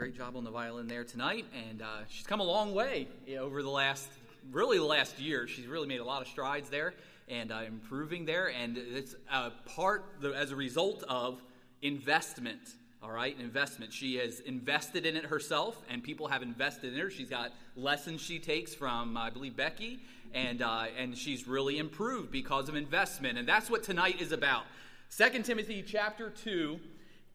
great job on the violin there tonight, and uh, she's come a long way over the last, really the last year. She's really made a lot of strides there and uh, improving there, and it's a part as a result of investment. All right, investment. She has invested in it herself, and people have invested in her. She's got lessons she takes from, I believe, Becky, and uh, and she's really improved because of investment, and that's what tonight is about. Second Timothy chapter two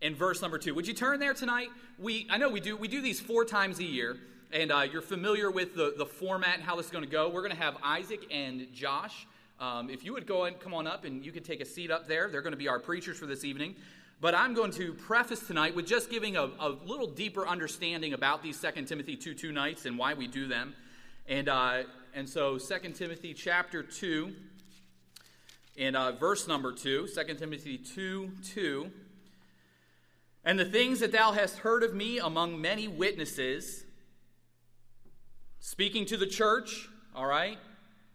in verse number two. Would you turn there tonight? We, I know we do, we do these four times a year, and uh, you're familiar with the, the format and how this is going to go. We're going to have Isaac and Josh. Um, if you would go and come on up and you could take a seat up there, they're going to be our preachers for this evening. But I'm going to preface tonight with just giving a, a little deeper understanding about these 2 Timothy 2 2 nights and why we do them. And, uh, and so 2 Timothy chapter 2, in uh, verse number 2, 2 Timothy 2 2. And the things that thou hast heard of me among many witnesses, speaking to the church, all right,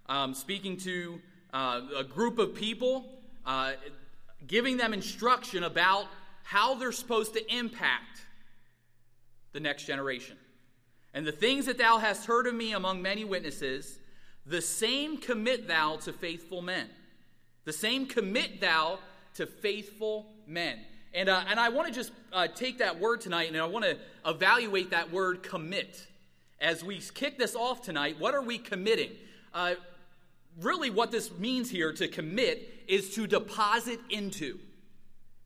um, speaking to uh, a group of people, uh, giving them instruction about how they're supposed to impact the next generation. And the things that thou hast heard of me among many witnesses, the same commit thou to faithful men. The same commit thou to faithful men. And, uh, and I want to just uh, take that word tonight and I want to evaluate that word commit. As we kick this off tonight, what are we committing? Uh, really, what this means here to commit is to deposit into.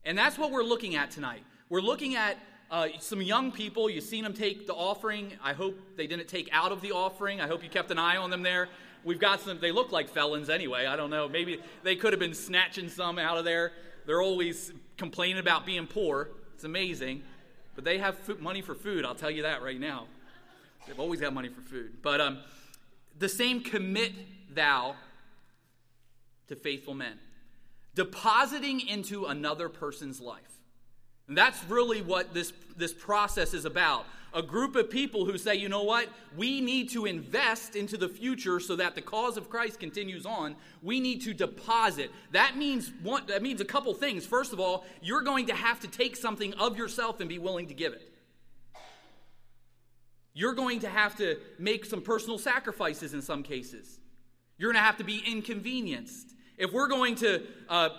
And that's what we're looking at tonight. We're looking at uh, some young people. You've seen them take the offering. I hope they didn't take out of the offering. I hope you kept an eye on them there. We've got some, they look like felons anyway. I don't know. Maybe they could have been snatching some out of there. They're always complaining about being poor. It's amazing. But they have food, money for food, I'll tell you that right now. They've always got money for food. But um, the same commit thou to faithful men, depositing into another person's life. And that's really what this, this process is about a group of people who say, you know what, we need to invest into the future so that the cause of Christ continues on. We need to deposit. That means one, that means a couple things. First of all, you're going to have to take something of yourself and be willing to give it. You're going to have to make some personal sacrifices in some cases. You're going to have to be inconvenienced. If we're going to uh,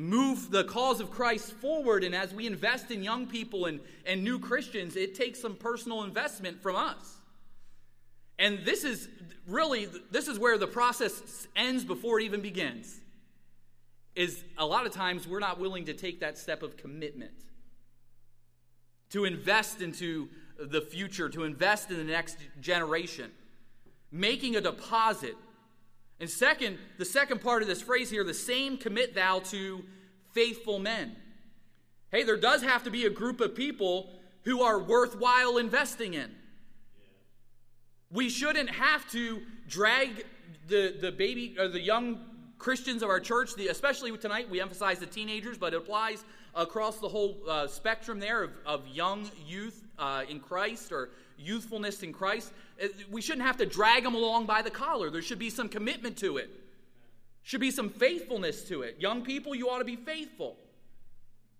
move the cause of Christ forward. And as we invest in young people and, and new Christians, it takes some personal investment from us. And this is really, this is where the process ends before it even begins. Is a lot of times we're not willing to take that step of commitment to invest into the future, to invest in the next generation, making a deposit and second, the second part of this phrase here, the same commit thou to faithful men. Hey, there does have to be a group of people who are worthwhile investing in. We shouldn't have to drag the, the baby or the young Christians of our church, the, especially tonight, we emphasize the teenagers, but it applies across the whole uh, spectrum there of, of young youth uh, in Christ or youthfulness in Christ. Uh, we shouldn't have to drag them along by the collar. There should be some commitment to it, should be some faithfulness to it. Young people, you ought to be faithful.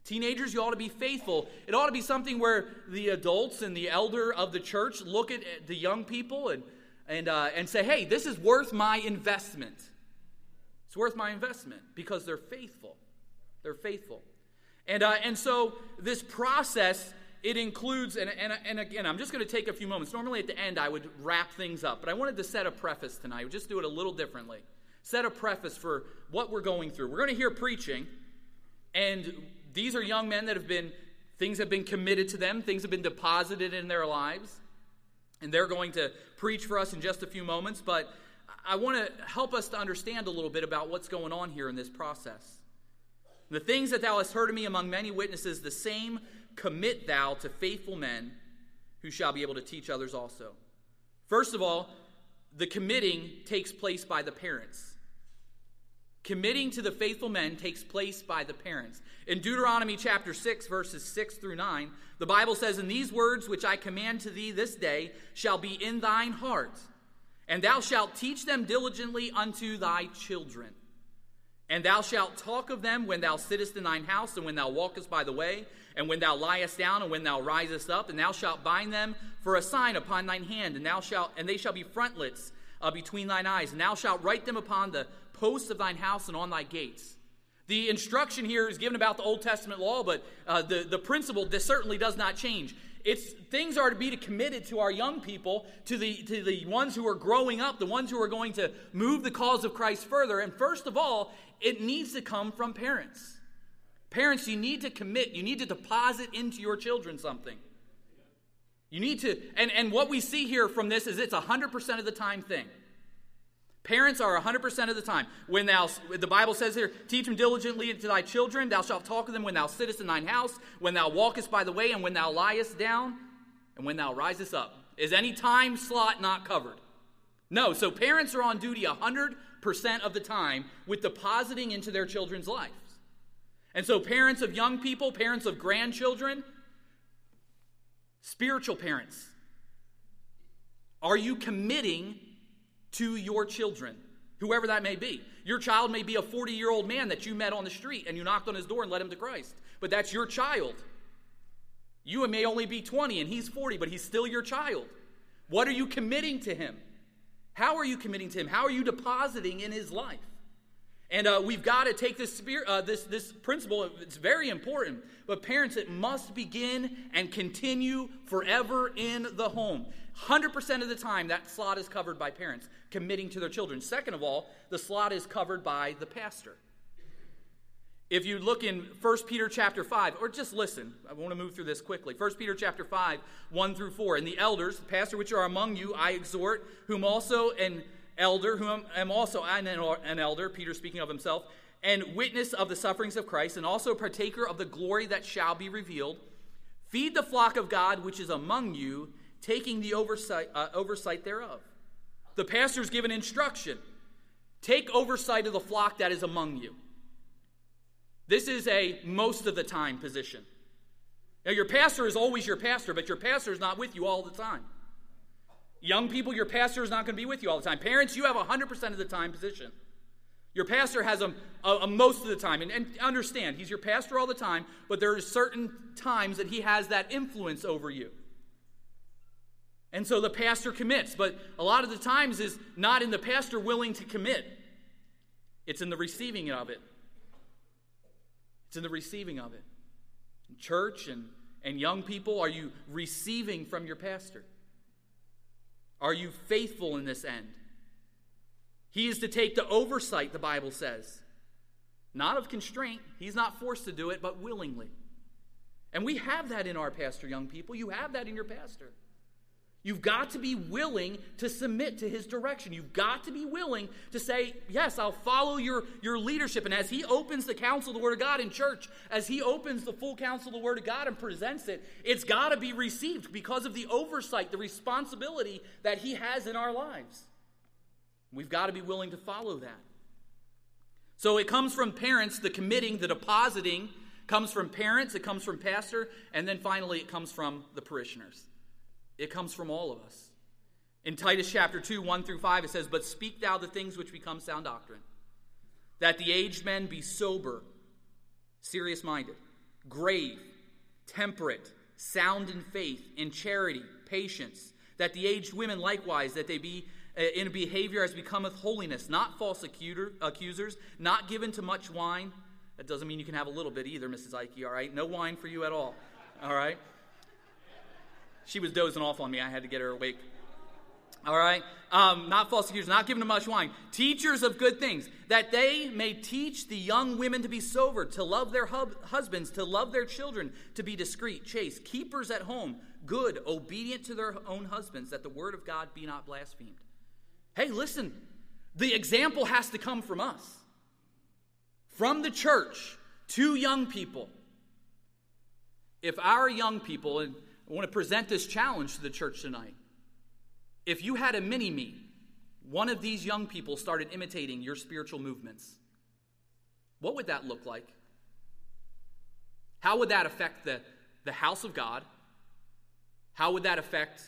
Teenagers, you ought to be faithful. It ought to be something where the adults and the elder of the church look at the young people and, and, uh, and say, hey, this is worth my investment. It's worth my investment because they're faithful. They're faithful. And, uh, and so this process it includes, and, and, and again, I'm just going to take a few moments. Normally at the end, I would wrap things up, but I wanted to set a preface tonight. We'll just do it a little differently. Set a preface for what we're going through. We're going to hear preaching, and these are young men that have been, things have been committed to them, things have been deposited in their lives, and they're going to preach for us in just a few moments, but I want to help us to understand a little bit about what's going on here in this process. The things that thou hast heard of me among many witnesses, the same commit thou to faithful men who shall be able to teach others also. First of all, the committing takes place by the parents. Committing to the faithful men takes place by the parents. In Deuteronomy chapter 6, verses 6 through 9, the Bible says, And these words which I command to thee this day shall be in thine heart, and thou shalt teach them diligently unto thy children And thou shalt talk of them when thou sittest in thine house, and when thou walkest by the way, and when thou liest down, and when thou risest up, and thou shalt bind them for a sign upon thine hand, and thou shalt, and they shall be frontlets uh, between thine eyes, and thou shalt write them upon the posts of thine house and on thy gates. The instruction here is given about the Old Testament law, but uh, the, the principle this certainly does not change. It's things are to be committed to our young people, to the to the ones who are growing up, the ones who are going to move the cause of Christ further. And first of all, it needs to come from parents. Parents, you need to commit, you need to deposit into your children something. You need to, and, and what we see here from this is it's a 100% of the time thing. Parents are 100% of the time. When thou, the Bible says here, teach them diligently to thy children, thou shalt talk to them when thou sittest in thine house, when thou walkest by the way, and when thou liest down, and when thou risest up. Is any time slot not covered? No. So parents are on duty 100% of the time with depositing into their children's lives. And so, parents of young people, parents of grandchildren, spiritual parents, are you committing to your children, whoever that may be. Your child may be a 40 year old man that you met on the street and you knocked on his door and led him to Christ, but that's your child. You may only be 20 and he's 40, but he's still your child. What are you committing to him? How are you committing to him? How are you depositing in his life? And uh, we've got to take this, spirit, uh, this, this principle, it's very important. But parents, it must begin and continue forever in the home. 100% of the time, that slot is covered by parents committing to their children. Second of all, the slot is covered by the pastor. If you look in 1 Peter chapter 5, or just listen, I want to move through this quickly. 1 Peter chapter 5, 1 through 4. And the elders, the pastor which are among you, I exhort, whom also an elder, whom am also an, elder, Peter speaking of himself, and witness of the sufferings of Christ, and also partaker of the glory that shall be revealed. Feed the flock of God which is among you, taking the oversight, uh, oversight thereof. The pastor's given instruction take oversight of the flock that is among you. This is a most of the time position. Now, your pastor is always your pastor, but your pastor is not with you all the time. Young people, your pastor is not going to be with you all the time. Parents, you have a 100% of the time position. Your pastor has a, a, a most of the time. And, and, understand, he's your pastor all the time, but there are certain times that he has that influence over you. And so the pastor commits, but a lot of the times is not in the pastor willing to commit. It's in the receiving of it. It's in the receiving of it. church and, and young people, are you receiving from your pastor? Are you faithful in this end? He is to take the oversight, the Bible says. Not of constraint. He's not forced to do it, but willingly. And we have that in our pastor, young people. You have that in your pastor. You've got to be willing to submit to his direction. You've got to be willing to say, Yes, I'll follow your, your leadership. And as he opens the counsel of the Word of God in church, as he opens the full counsel of the Word of God and presents it, it's got to be received because of the oversight, the responsibility that he has in our lives. We've got to be willing to follow that. So it comes from parents, the committing, the depositing comes from parents, it comes from pastor, and then finally it comes from the parishioners. It comes from all of us. In Titus chapter 2, 1 through 5, it says, But speak thou the things which become sound doctrine, that the aged men be sober, serious minded, grave, temperate, sound in faith, in charity, patience, that the aged women likewise, that they be uh, in behavior as becometh holiness, not false accuser, accusers, not given to much wine. That doesn't mean you can have a little bit either, Mrs. Ike, all right? No wine for you at all, all right? She was dozing off on me. I had to get her awake. All right? Um, not false accusers, not giving them much wine. Teachers of good things, that they may teach the young women to be sober, to love their hub- husbands, to love their children, to be discreet, chaste, keepers at home, good, obedient to their own husbands, that the word of God be not blasphemed. Hey, listen, the example has to come from us, from the church to young people. If our young people, and I want to present this challenge to the church tonight. If you had a mini me, one of these young people started imitating your spiritual movements, what would that look like? How would that affect the, the house of God? How would that affect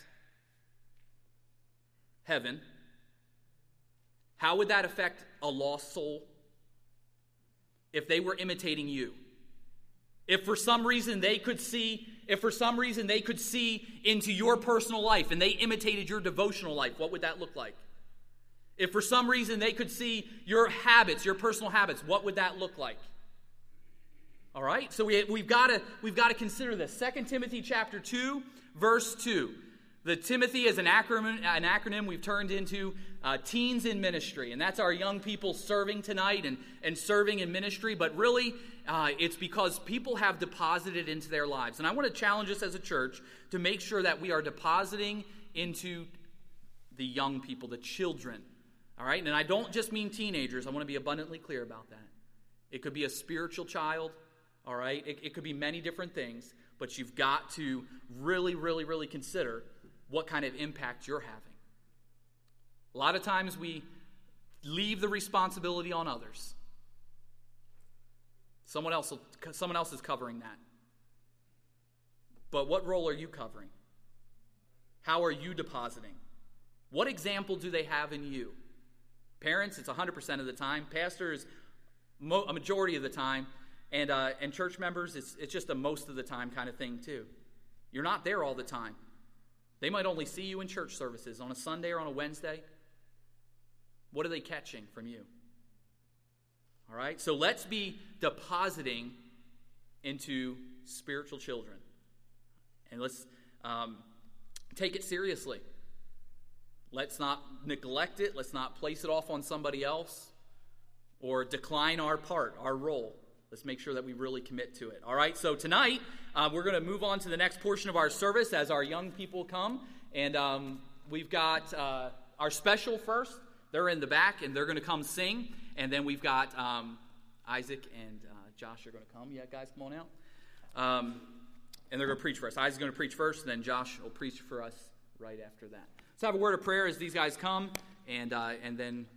heaven? How would that affect a lost soul? if they were imitating you. If for some reason they could see, if for some reason they could see into your personal life and they imitated your devotional life, what would that look like? If for some reason they could see your habits, your personal habits, what would that look like? All right? So we, we've got to we've got to consider this. 2 Timothy chapter 2, verse 2. The Timothy is an acronym, an acronym we've turned into uh, Teens in Ministry. And that's our young people serving tonight and, and serving in ministry. But really, uh, it's because people have deposited into their lives. And I want to challenge us as a church to make sure that we are depositing into the young people, the children. All right? And I don't just mean teenagers. I want to be abundantly clear about that. It could be a spiritual child. All right? It, it could be many different things. But you've got to really, really, really consider what kind of impact you're having. A lot of times we leave the responsibility on others. Someone else, will, someone else is covering that. But what role are you covering? How are you depositing? What example do they have in you? Parents, it's 100% of the time. Pastors, mo- a majority of the time. And, uh, and church members, it's, it's just a most of the time kind of thing, too. You're not there all the time. They might only see you in church services on a Sunday or on a Wednesday. What are they catching from you? All right? So let's be depositing into spiritual children. And let's um, take it seriously. Let's not neglect it. Let's not place it off on somebody else or decline our part, our role. Let's make sure that we really commit to it. All right, so tonight uh, we're going to move on to the next portion of our service as our young people come. And um, we've got uh, our special first. They're in the back and they're going to come sing. And then we've got um, Isaac and uh, Josh are going to come. Yeah, guys, come on out. Um, and they're going to preach for us. Isaac's going to preach first, and then Josh will preach for us right after that. Let's have a word of prayer as these guys come, and, uh, and then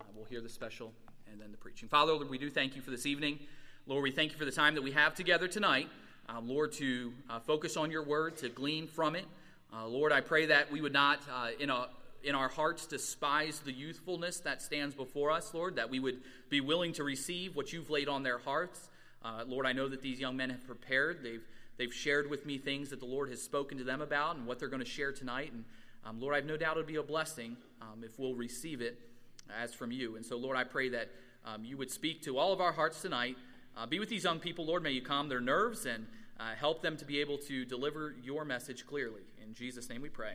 uh, we'll hear the special and then the preaching. Father, we do thank you for this evening. Lord, we thank you for the time that we have together tonight. Uh, Lord, to uh, focus on your word, to glean from it. Uh, Lord, I pray that we would not, uh, in, a, in our hearts, despise the youthfulness that stands before us, Lord, that we would be willing to receive what you've laid on their hearts. Uh, Lord, I know that these young men have prepared. They've, they've shared with me things that the Lord has spoken to them about and what they're going to share tonight. And um, Lord, I have no doubt it'll be a blessing um, if we'll receive it as from you. And so, Lord, I pray that um, you would speak to all of our hearts tonight. Uh, be with these young people, Lord. May you calm their nerves and uh, help them to be able to deliver your message clearly. In Jesus' name we pray.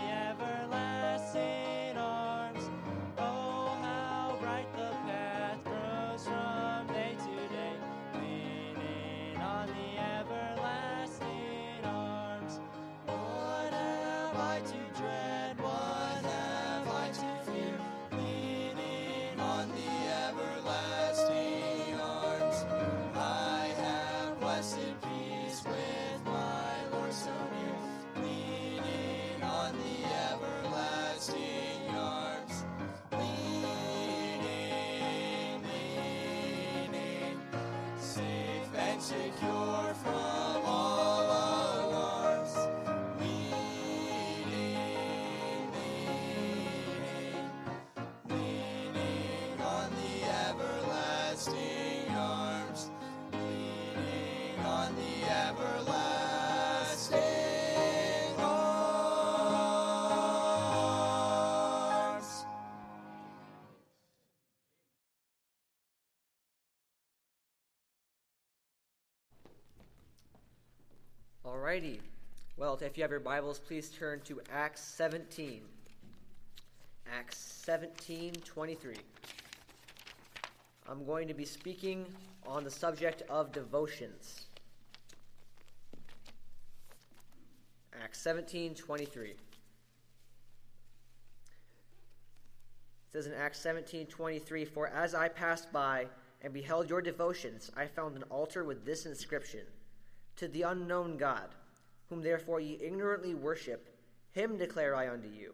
I to dread? What have I to fear? Leaning on the everlasting arms, I have blessed peace with my Leaning on the everlasting arms, leaning, leaning, safe and secure. If you have your Bibles, please turn to Acts 17. Acts 17 23. I'm going to be speaking on the subject of devotions. Acts 17 23. It says in Acts 17 23, For as I passed by and beheld your devotions, I found an altar with this inscription To the unknown God, whom therefore ye ignorantly worship, him declare I unto you.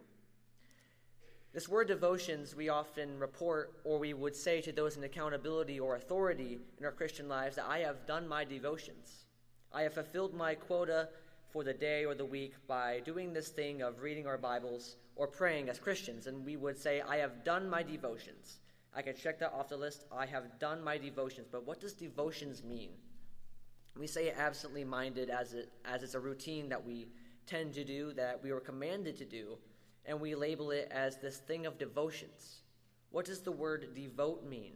This word devotions we often report, or we would say to those in accountability or authority in our Christian lives, that I have done my devotions. I have fulfilled my quota for the day or the week by doing this thing of reading our Bibles or praying as Christians. And we would say, I have done my devotions. I can check that off the list. I have done my devotions. But what does devotions mean? We say absently minded as, it, as it's a routine that we tend to do, that we were commanded to do and we label it as this thing of devotions. What does the word devote mean?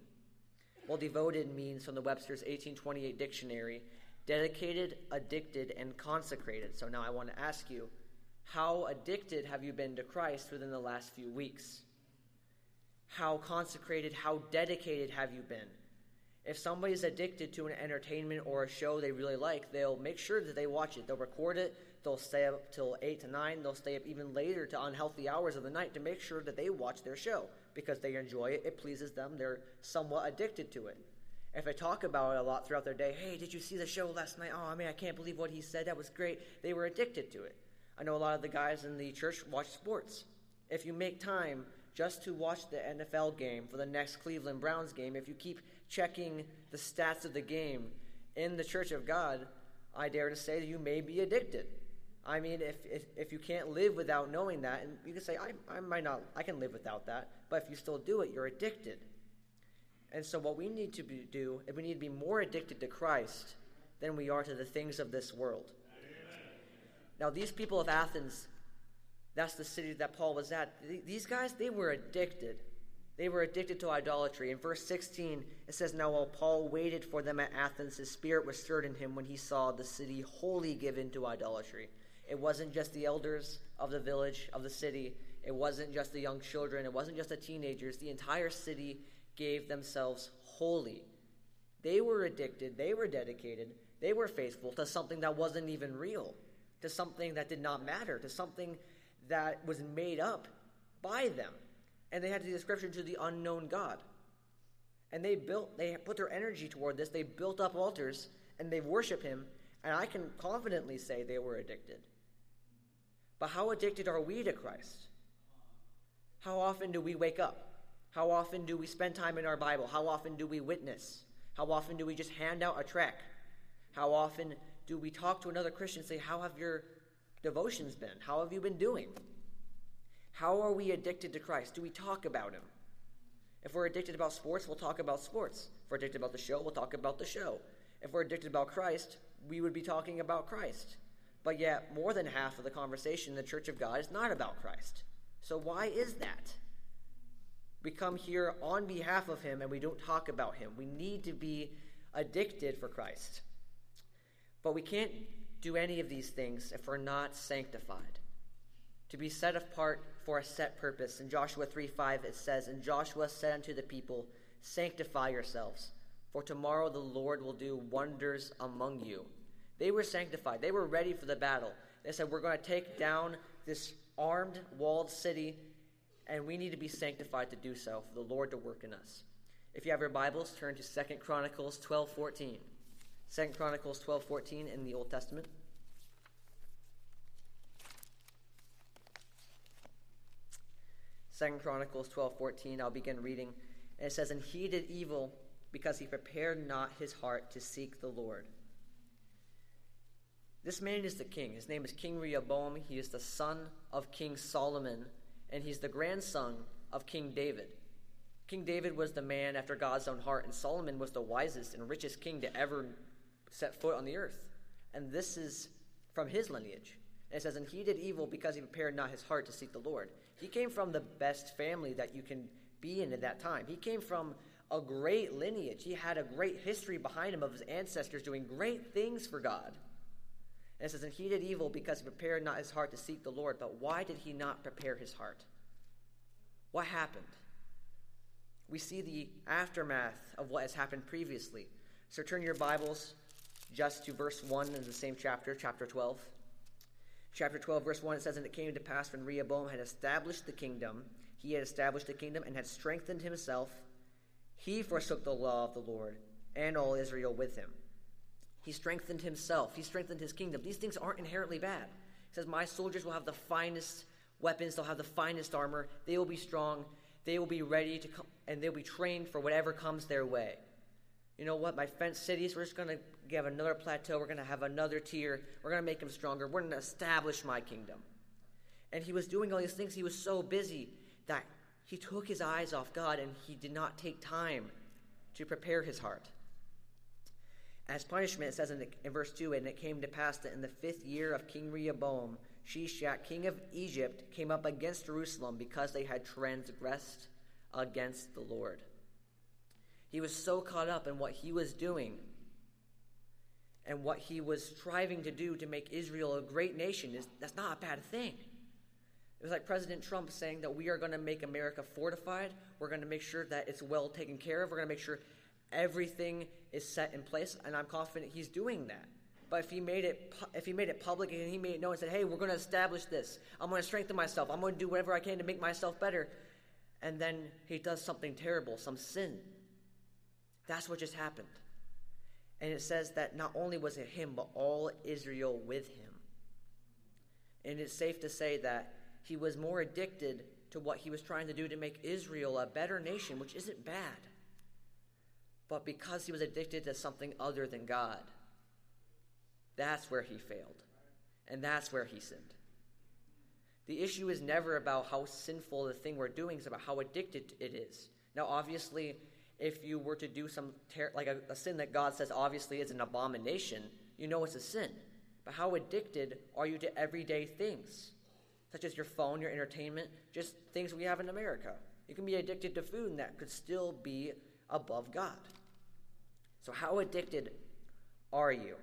Well, devoted means from the Webster's 1828 dictionary dedicated, addicted, and consecrated. So now I want to ask you how addicted have you been to Christ within the last few weeks? How consecrated, how dedicated have you been? If somebody's addicted to an entertainment or a show they really like, they'll make sure that they watch it. They'll record it, They'll stay up till 8 to 9. They'll stay up even later to unhealthy hours of the night to make sure that they watch their show because they enjoy it. It pleases them. They're somewhat addicted to it. If they talk about it a lot throughout their day, hey, did you see the show last night? Oh, I mean, I can't believe what he said. That was great. They were addicted to it. I know a lot of the guys in the church watch sports. If you make time just to watch the NFL game for the next Cleveland Browns game, if you keep checking the stats of the game in the church of God, I dare to say that you may be addicted. I mean, if, if, if you can't live without knowing that, and you can say, I, I might not, I can live without that, but if you still do it, you're addicted. And so, what we need to be, do is we need to be more addicted to Christ than we are to the things of this world. Now, these people of Athens, that's the city that Paul was at. These guys, they were addicted. They were addicted to idolatry. In verse 16, it says, Now while Paul waited for them at Athens, his spirit was stirred in him when he saw the city wholly given to idolatry. It wasn't just the elders of the village, of the city. It wasn't just the young children. It wasn't just the teenagers. The entire city gave themselves wholly. They were addicted. They were dedicated. They were faithful to something that wasn't even real, to something that did not matter, to something that was made up by them. And they had the description to the unknown God. And they built, they put their energy toward this. They built up altars and they worship him. And I can confidently say they were addicted. But how addicted are we to Christ? How often do we wake up? How often do we spend time in our Bible? How often do we witness? How often do we just hand out a track? How often do we talk to another Christian and say, How have your devotions been? How have you been doing? How are we addicted to Christ? Do we talk about Him? If we're addicted about sports, we'll talk about sports. If we're addicted about the show, we'll talk about the show. If we're addicted about Christ, we would be talking about Christ. But yet, more than half of the conversation in the Church of God is not about Christ. So, why is that? We come here on behalf of Him and we don't talk about Him. We need to be addicted for Christ. But we can't do any of these things if we're not sanctified. To be set apart for a set purpose. In Joshua 3 5, it says, And Joshua said unto the people, Sanctify yourselves, for tomorrow the Lord will do wonders among you. They were sanctified. They were ready for the battle. They said, We're going to take down this armed, walled city, and we need to be sanctified to do so, for the Lord to work in us. If you have your Bibles, turn to Second Chronicles 12 14. 2 Chronicles 12 14 in the Old Testament. Second Chronicles 12 14, I'll begin reading. And it says, And he did evil because he prepared not his heart to seek the Lord. This man is the king. His name is King Rehoboam. He is the son of King Solomon, and he's the grandson of King David. King David was the man after God's own heart, and Solomon was the wisest and richest king to ever set foot on the earth. And this is from his lineage. And it says, And he did evil because he prepared not his heart to seek the Lord. He came from the best family that you can be in at that time. He came from a great lineage. He had a great history behind him of his ancestors doing great things for God. And it says, And he did evil because he prepared not his heart to seek the Lord. But why did he not prepare his heart? What happened? We see the aftermath of what has happened previously. So turn your Bibles just to verse 1 in the same chapter, chapter 12. Chapter 12, verse 1, it says, And it came to pass when Rehoboam had established the kingdom, he had established the kingdom and had strengthened himself, he forsook the law of the Lord and all Israel with him. He strengthened himself, he strengthened his kingdom. These things aren't inherently bad. He says, My soldiers will have the finest weapons, they'll have the finest armor, they will be strong, they will be ready to come, and they'll be trained for whatever comes their way. You know what? My fenced cities, we're just going to give another plateau. We're going to have another tier. We're going to make them stronger. We're going to establish my kingdom. And he was doing all these things. He was so busy that he took his eyes off God and he did not take time to prepare his heart. As punishment, it says in, the, in verse 2 And it came to pass that in the fifth year of King Rehoboam, Shishak, king of Egypt, came up against Jerusalem because they had transgressed against the Lord. He was so caught up in what he was doing and what he was striving to do to make Israel a great nation. That's not a bad thing. It was like President Trump saying that we are going to make America fortified. We're going to make sure that it's well taken care of. We're going to make sure everything is set in place, and I'm confident he's doing that. But if he made it, if he made it public and he made it known and said, "Hey, we're going to establish this. I'm going to strengthen myself. I'm going to do whatever I can to make myself better," and then he does something terrible, some sin, that's what just happened. And it says that not only was it him, but all Israel with him. And it's safe to say that he was more addicted to what he was trying to do to make Israel a better nation, which isn't bad. But because he was addicted to something other than God, that's where he failed. And that's where he sinned. The issue is never about how sinful the thing we're doing, it's about how addicted it is. Now, obviously, if you were to do some ter- like a, a sin that God says obviously is an abomination, you know it's a sin. But how addicted are you to everyday things, such as your phone, your entertainment, just things we have in America? You can be addicted to food, and that could still be above God. So, how addicted are you?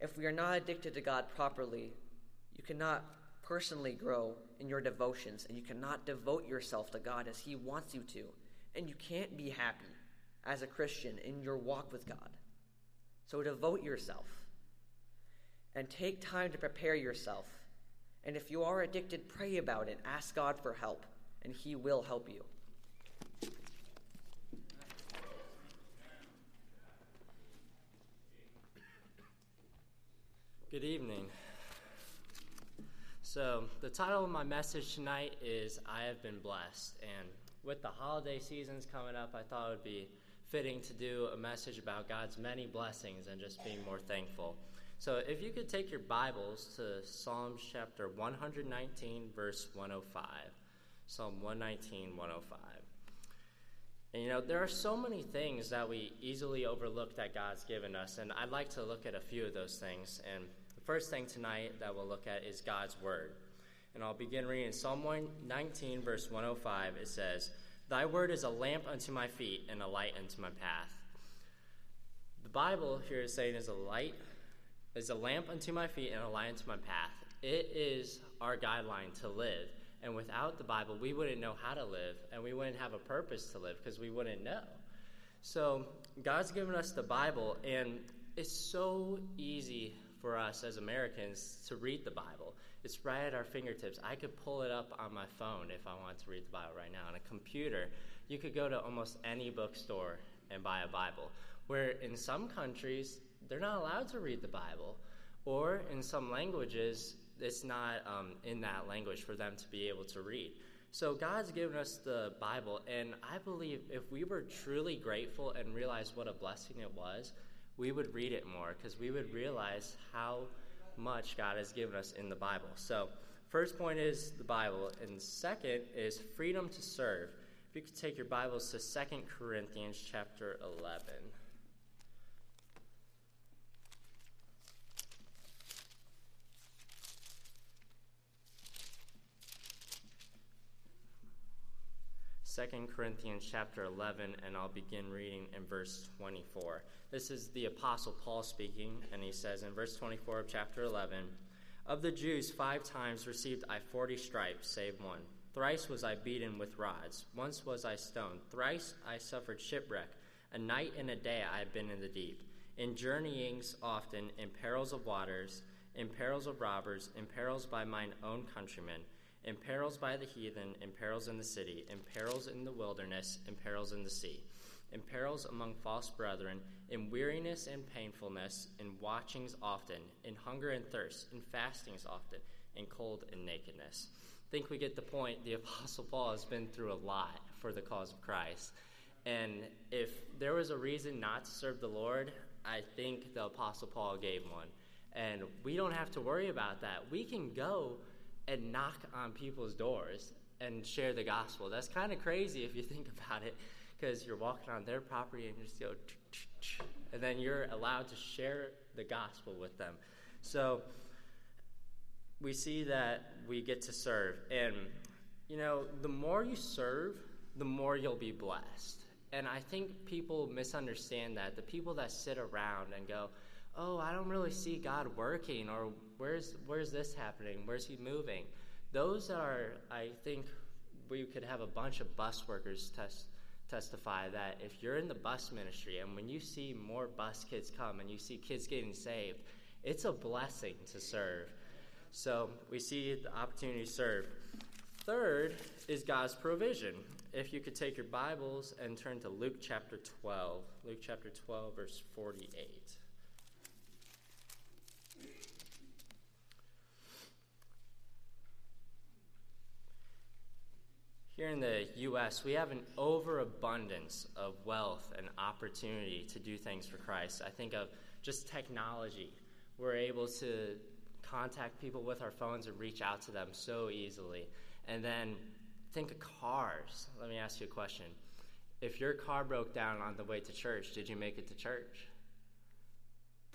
If we are not addicted to God properly, you cannot personally grow in your devotions, and you cannot devote yourself to God as He wants you to and you can't be happy as a Christian in your walk with God. So devote yourself and take time to prepare yourself. And if you are addicted, pray about it. Ask God for help, and He will help you. Good evening. So, the title of my message tonight is I Have Been Blessed. And with the holiday seasons coming up, I thought it would be fitting to do a message about God's many blessings and just being more thankful. So, if you could take your Bibles to Psalms chapter 119, verse 105. Psalm 119, 105. And you know, there are so many things that we easily overlook that God's given us, and I'd like to look at a few of those things. And the first thing tonight that we'll look at is God's Word. And I'll begin reading Psalm 119, verse 105. It says, Thy word is a lamp unto my feet and a light unto my path. The Bible here is saying is a light, is a lamp unto my feet and a light unto my path. It is our guideline to live. And without the Bible, we wouldn't know how to live and we wouldn't have a purpose to live because we wouldn't know. So, God's given us the Bible, and it's so easy for us as Americans to read the Bible. It's right at our fingertips. I could pull it up on my phone if I want to read the Bible right now. On a computer, you could go to almost any bookstore and buy a Bible. Where in some countries, they're not allowed to read the Bible, or in some languages, it's not um, in that language for them to be able to read. So God's given us the Bible, and I believe if we were truly grateful and realized what a blessing it was, we would read it more because we would realize how much God has given us in the Bible. So, first point is the Bible, and second is freedom to serve. If you could take your Bibles to Second Corinthians chapter 11. 2 Corinthians chapter 11, and I'll begin reading in verse 24. This is the Apostle Paul speaking, and he says in verse 24 of chapter 11 Of the Jews, five times received I forty stripes, save one. Thrice was I beaten with rods. Once was I stoned. Thrice I suffered shipwreck. A night and a day I have been in the deep. In journeyings often, in perils of waters, in perils of robbers, in perils by mine own countrymen in perils by the heathen, in perils in the city, in perils in the wilderness, in perils in the sea, in perils among false brethren, in weariness and painfulness, in watchings often, in hunger and thirst, in fastings often, in cold and nakedness. I think we get the point. The Apostle Paul has been through a lot for the cause of Christ. And if there was a reason not to serve the Lord, I think the Apostle Paul gave one. And we don't have to worry about that. We can go and knock on people's doors and share the gospel. That's kind of crazy if you think about it, because you're walking on their property and you just go, and then you're allowed to share the gospel with them. So we see that we get to serve. And, you know, the more you serve, the more you'll be blessed. And I think people misunderstand that. The people that sit around and go, oh, I don't really see God working, or where's where's this happening? Where's He moving? Those are, I think, we could have a bunch of bus workers test, testify that if you're in the bus ministry and when you see more bus kids come and you see kids getting saved, it's a blessing to serve. So we see the opportunity to serve. Third is God's provision. If you could take your Bibles and turn to Luke chapter 12, Luke chapter 12, verse 48. Here in the U.S., we have an overabundance of wealth and opportunity to do things for Christ. I think of just technology. We're able to contact people with our phones and reach out to them so easily. And then think of cars. Let me ask you a question. If your car broke down on the way to church, did you make it to church?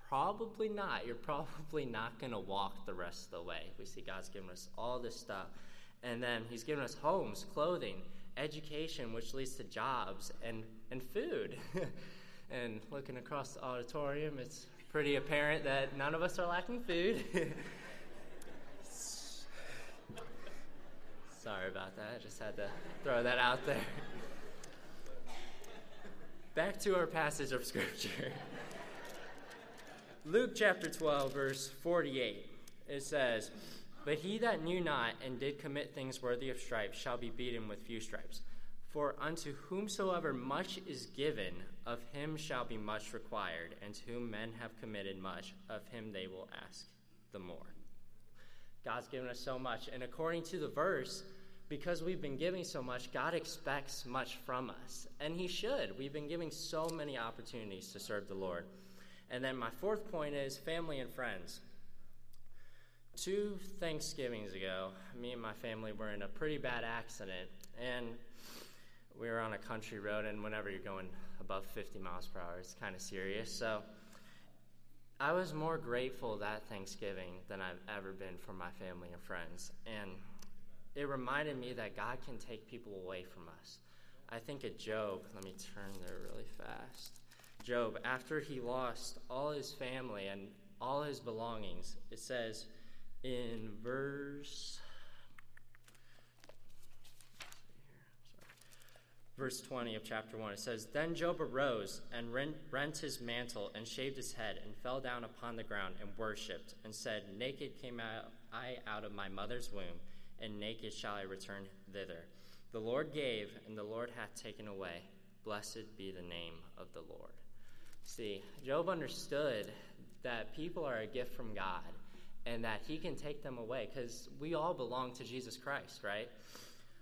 Probably not. You're probably not going to walk the rest of the way. We see God's given us all this stuff. And then he's given us homes, clothing, education, which leads to jobs, and, and food. and looking across the auditorium, it's pretty apparent that none of us are lacking food. Sorry about that. I just had to throw that out there. Back to our passage of Scripture. Luke chapter 12, verse 48. It says, but he that knew not and did commit things worthy of stripes shall be beaten with few stripes. For unto whomsoever much is given, of him shall be much required, and to whom men have committed much, of him they will ask the more. God's given us so much, and according to the verse, because we've been giving so much, God expects much from us. And He should. We've been giving so many opportunities to serve the Lord. And then my fourth point is family and friends two Thanksgivings ago, me and my family were in a pretty bad accident, and we were on a country road. And whenever you're going above 50 miles per hour, it's kind of serious. So I was more grateful that Thanksgiving than I've ever been for my family and friends, and it reminded me that God can take people away from us. I think of Job. Let me turn there really fast. Job, after he lost all his family and all his belongings, it says in verse verse 20 of chapter 1 it says then job arose and rent, his mantle and shaved his head and fell down upon the ground and worshipped and said naked came i out of my mother's womb and naked shall i return thither the lord gave and the lord hath taken away. Blessed be the name of the lord. See job understood that people are a gift from god and that He can take them away because we all belong to Jesus Christ, right?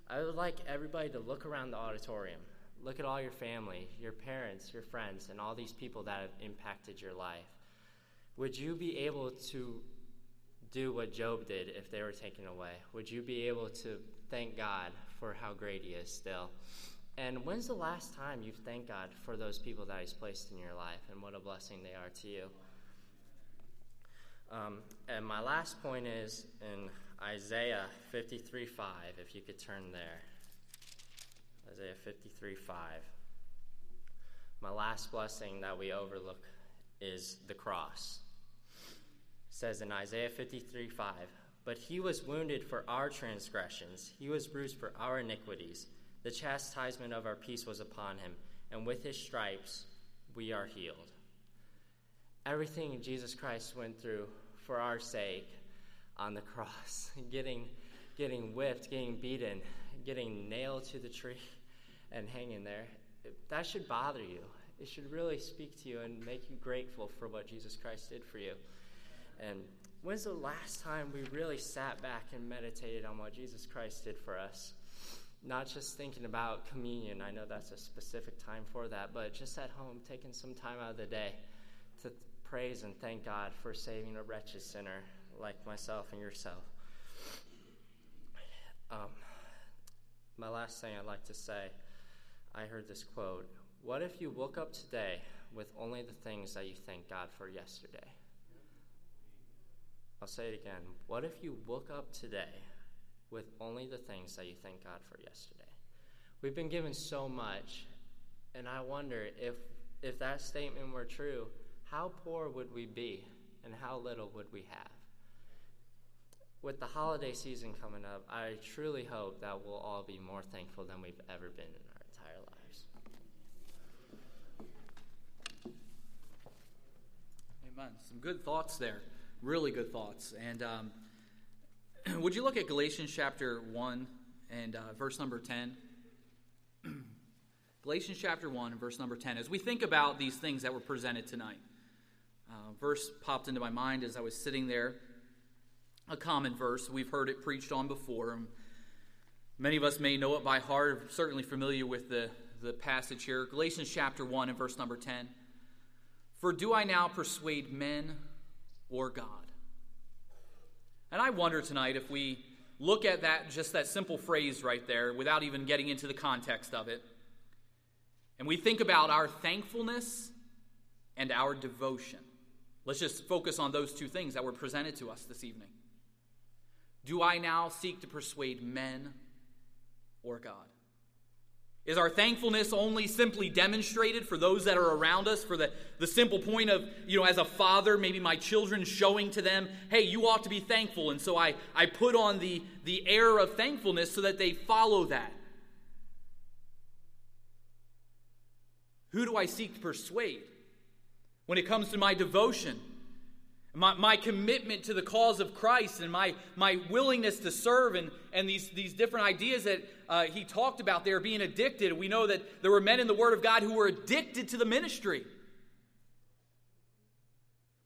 I would like everybody to look around the auditorium. Look at all your family, your parents, your friends, and all these people that have impacted your life. Would you be able to do what Job did if they were taken away? Would you be able to thank God for how great He is still? And when's the last time you've thanked God for those people that He's placed in your life and what a blessing they are to you? Um, and my last point is in Isaiah 53 5, if you could turn there. Isaiah 53 5. My last blessing that we overlook is the cross. It says in Isaiah 53 5, But he was wounded for our transgressions, he was bruised for our iniquities. The chastisement of our peace was upon him, and with his stripes we are healed. Everything Jesus Christ went through for our sake on the cross, getting, getting whipped, getting beaten, getting nailed to the tree, and hanging there, that should bother you. It should really speak to you and make you grateful for what Jesus Christ did for you. And when's the last time we really sat back and meditated on what Jesus Christ did for us? Not just thinking about communion, I know that's a specific time for that, but just at home, taking some time out of the day praise and thank God for saving a wretched sinner like myself and yourself. Um, my last thing I'd like to say I heard this quote What if you woke up today with only the things that you thank God for yesterday? I'll say it again. What if you woke up today with only the things that you thank God for yesterday? We've been given so much, and I wonder if if that statement were true, how poor would we be and how little would we have? With the holiday season coming up, I truly hope that we'll all be more thankful than we've ever been in our entire lives. Amen. Some good thoughts there. Really good thoughts. And um, would you look at Galatians chapter 1 and uh, verse number 10? Galatians chapter 1 and verse number 10. As we think about these things that were presented tonight, uh, verse popped into my mind as I was sitting there. A common verse. We've heard it preached on before. Many of us may know it by heart, certainly familiar with the, the passage here. Galatians chapter 1 and verse number 10. For do I now persuade men or God? And I wonder tonight if we look at that, just that simple phrase right there, without even getting into the context of it, and we think about our thankfulness and our devotion. Let's just focus on those two things that were presented to us this evening. Do I now seek to persuade men or God? Is our thankfulness only simply demonstrated for those that are around us for the, the simple point of, you know, as a father, maybe my children showing to them, hey, you ought to be thankful. And so I, I put on the, the air of thankfulness so that they follow that. Who do I seek to persuade? When it comes to my devotion, my, my commitment to the cause of Christ and my, my willingness to serve and, and these, these different ideas that uh, he talked about there being addicted. We know that there were men in the Word of God who were addicted to the ministry.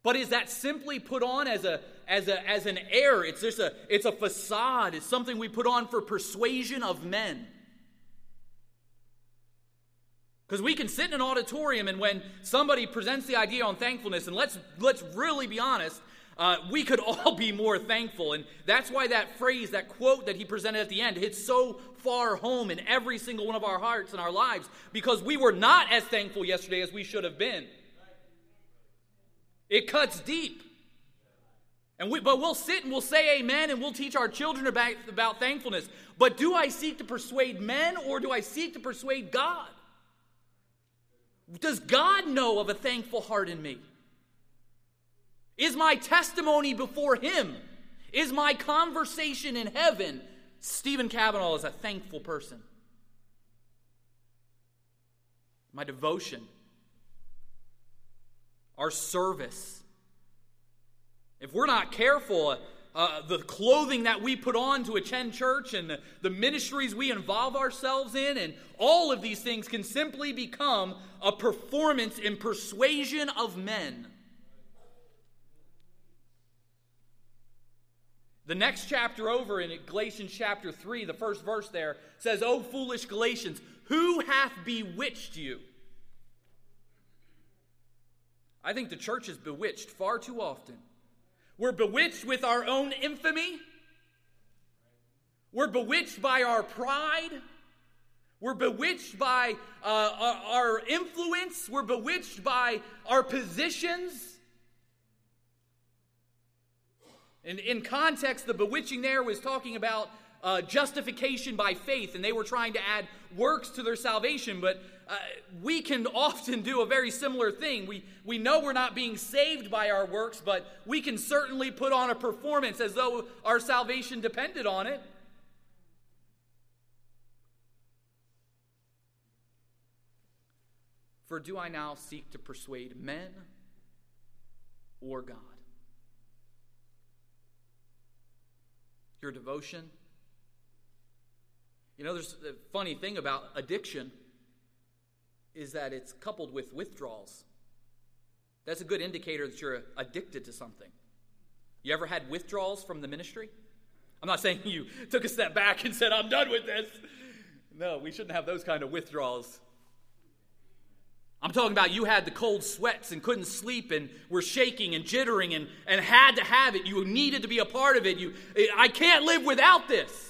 But is that simply put on as a as a as an air? It's just a it's a facade. It's something we put on for persuasion of men. Because we can sit in an auditorium and when somebody presents the idea on thankfulness, and let's let's really be honest, uh, we could all be more thankful. And that's why that phrase, that quote that he presented at the end, hits so far home in every single one of our hearts and our lives because we were not as thankful yesterday as we should have been. It cuts deep. And we, but we'll sit and we'll say amen and we'll teach our children about, about thankfulness. But do I seek to persuade men or do I seek to persuade God? Does God know of a thankful heart in me? Is my testimony before Him? Is my conversation in heaven? Stephen Kavanaugh is a thankful person. My devotion, our service. If we're not careful, uh, the clothing that we put on to attend church and the, the ministries we involve ourselves in, and all of these things can simply become a performance in persuasion of men. The next chapter over in Galatians chapter 3, the first verse there says, O foolish Galatians, who hath bewitched you? I think the church is bewitched far too often. We're bewitched with our own infamy. We're bewitched by our pride. We're bewitched by uh, our, influence. We're bewitched by our positions. In, in context, the bewitching there was talking about uh, justification by faith and they were trying to add works to their salvation, but uh, we can often do a very similar thing. We, we know we're not being saved by our works, but we can certainly put on a performance as though our salvation depended on it. For do I now seek to persuade men or God? Your devotion. You know, there's a funny thing about addiction is that it's coupled with withdrawals. That's a good indicator that you're addicted to something. You ever had withdrawals from the ministry? I'm not saying you took a step back and said, I'm done with this. No, we shouldn't have those kind of withdrawals. I'm talking about you had the cold sweats and couldn't sleep and were shaking and jittering and, and had to have it. You needed to be a part of it. You, I can't live without this.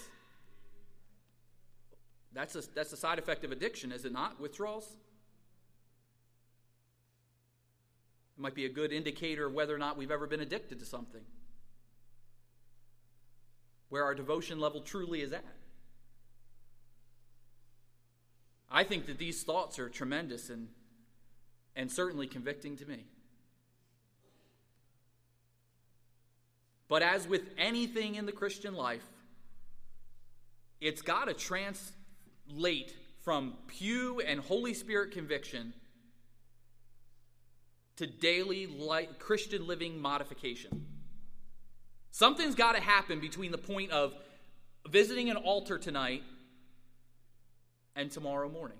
That's a, that's a side effect of addiction, is it not? Withdrawals? It might be a good indicator of whether or not we've ever been addicted to something. Where our devotion level truly is at. I think that these thoughts are tremendous and and certainly convicting to me. But as with anything in the Christian life, it's got to translate from pew and Holy Spirit conviction to daily light, Christian living modification. Something's got to happen between the point of visiting an altar tonight and tomorrow morning.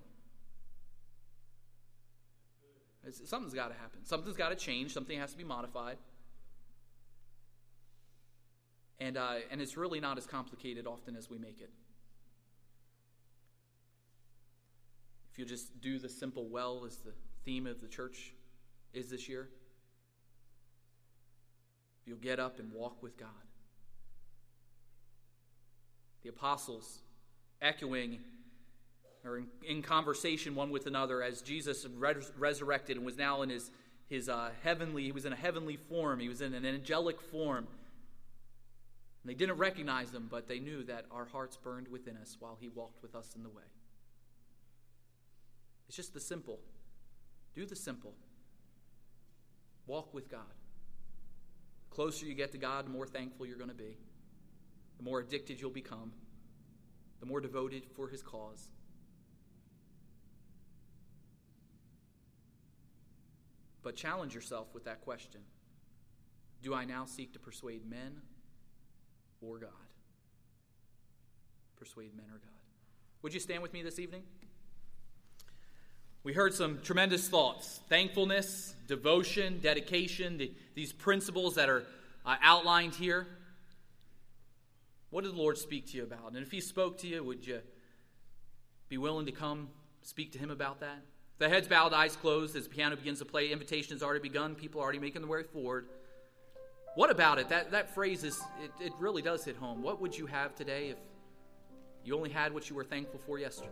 Something's got to happen. Something's got to change. Something has to be modified. And, uh, and it's really not as complicated often as we make it. If you just do the simple well, as the theme of the church is this year, you'll get up and walk with God. The apostles echoing or in, in, conversation one with another as Jesus res- resurrected and was now in his, his uh, heavenly, he was in a heavenly form, he was in an angelic form. And they didn't recognize him, but they knew that our hearts burned within us while he walked with us in the way. It's just the simple. Do the simple. Walk with God. The closer you get to God, the more thankful you're going to be. The more addicted you'll become. The more devoted for his cause. But challenge yourself with that question Do I now seek to persuade men or God? Persuade men or God. Would you stand with me this evening? We heard some tremendous thoughts thankfulness, devotion, dedication, the, these principles that are uh, outlined here. What did the Lord speak to you about? And if He spoke to you, would you be willing to come speak to Him about that? The heads bowed, eyes closed as the piano begins to play. Invitation has already begun. People are already making their way forward. What about it? That, that phrase is, it, it really does hit home. What would you have today if you only had what you were thankful for yesterday?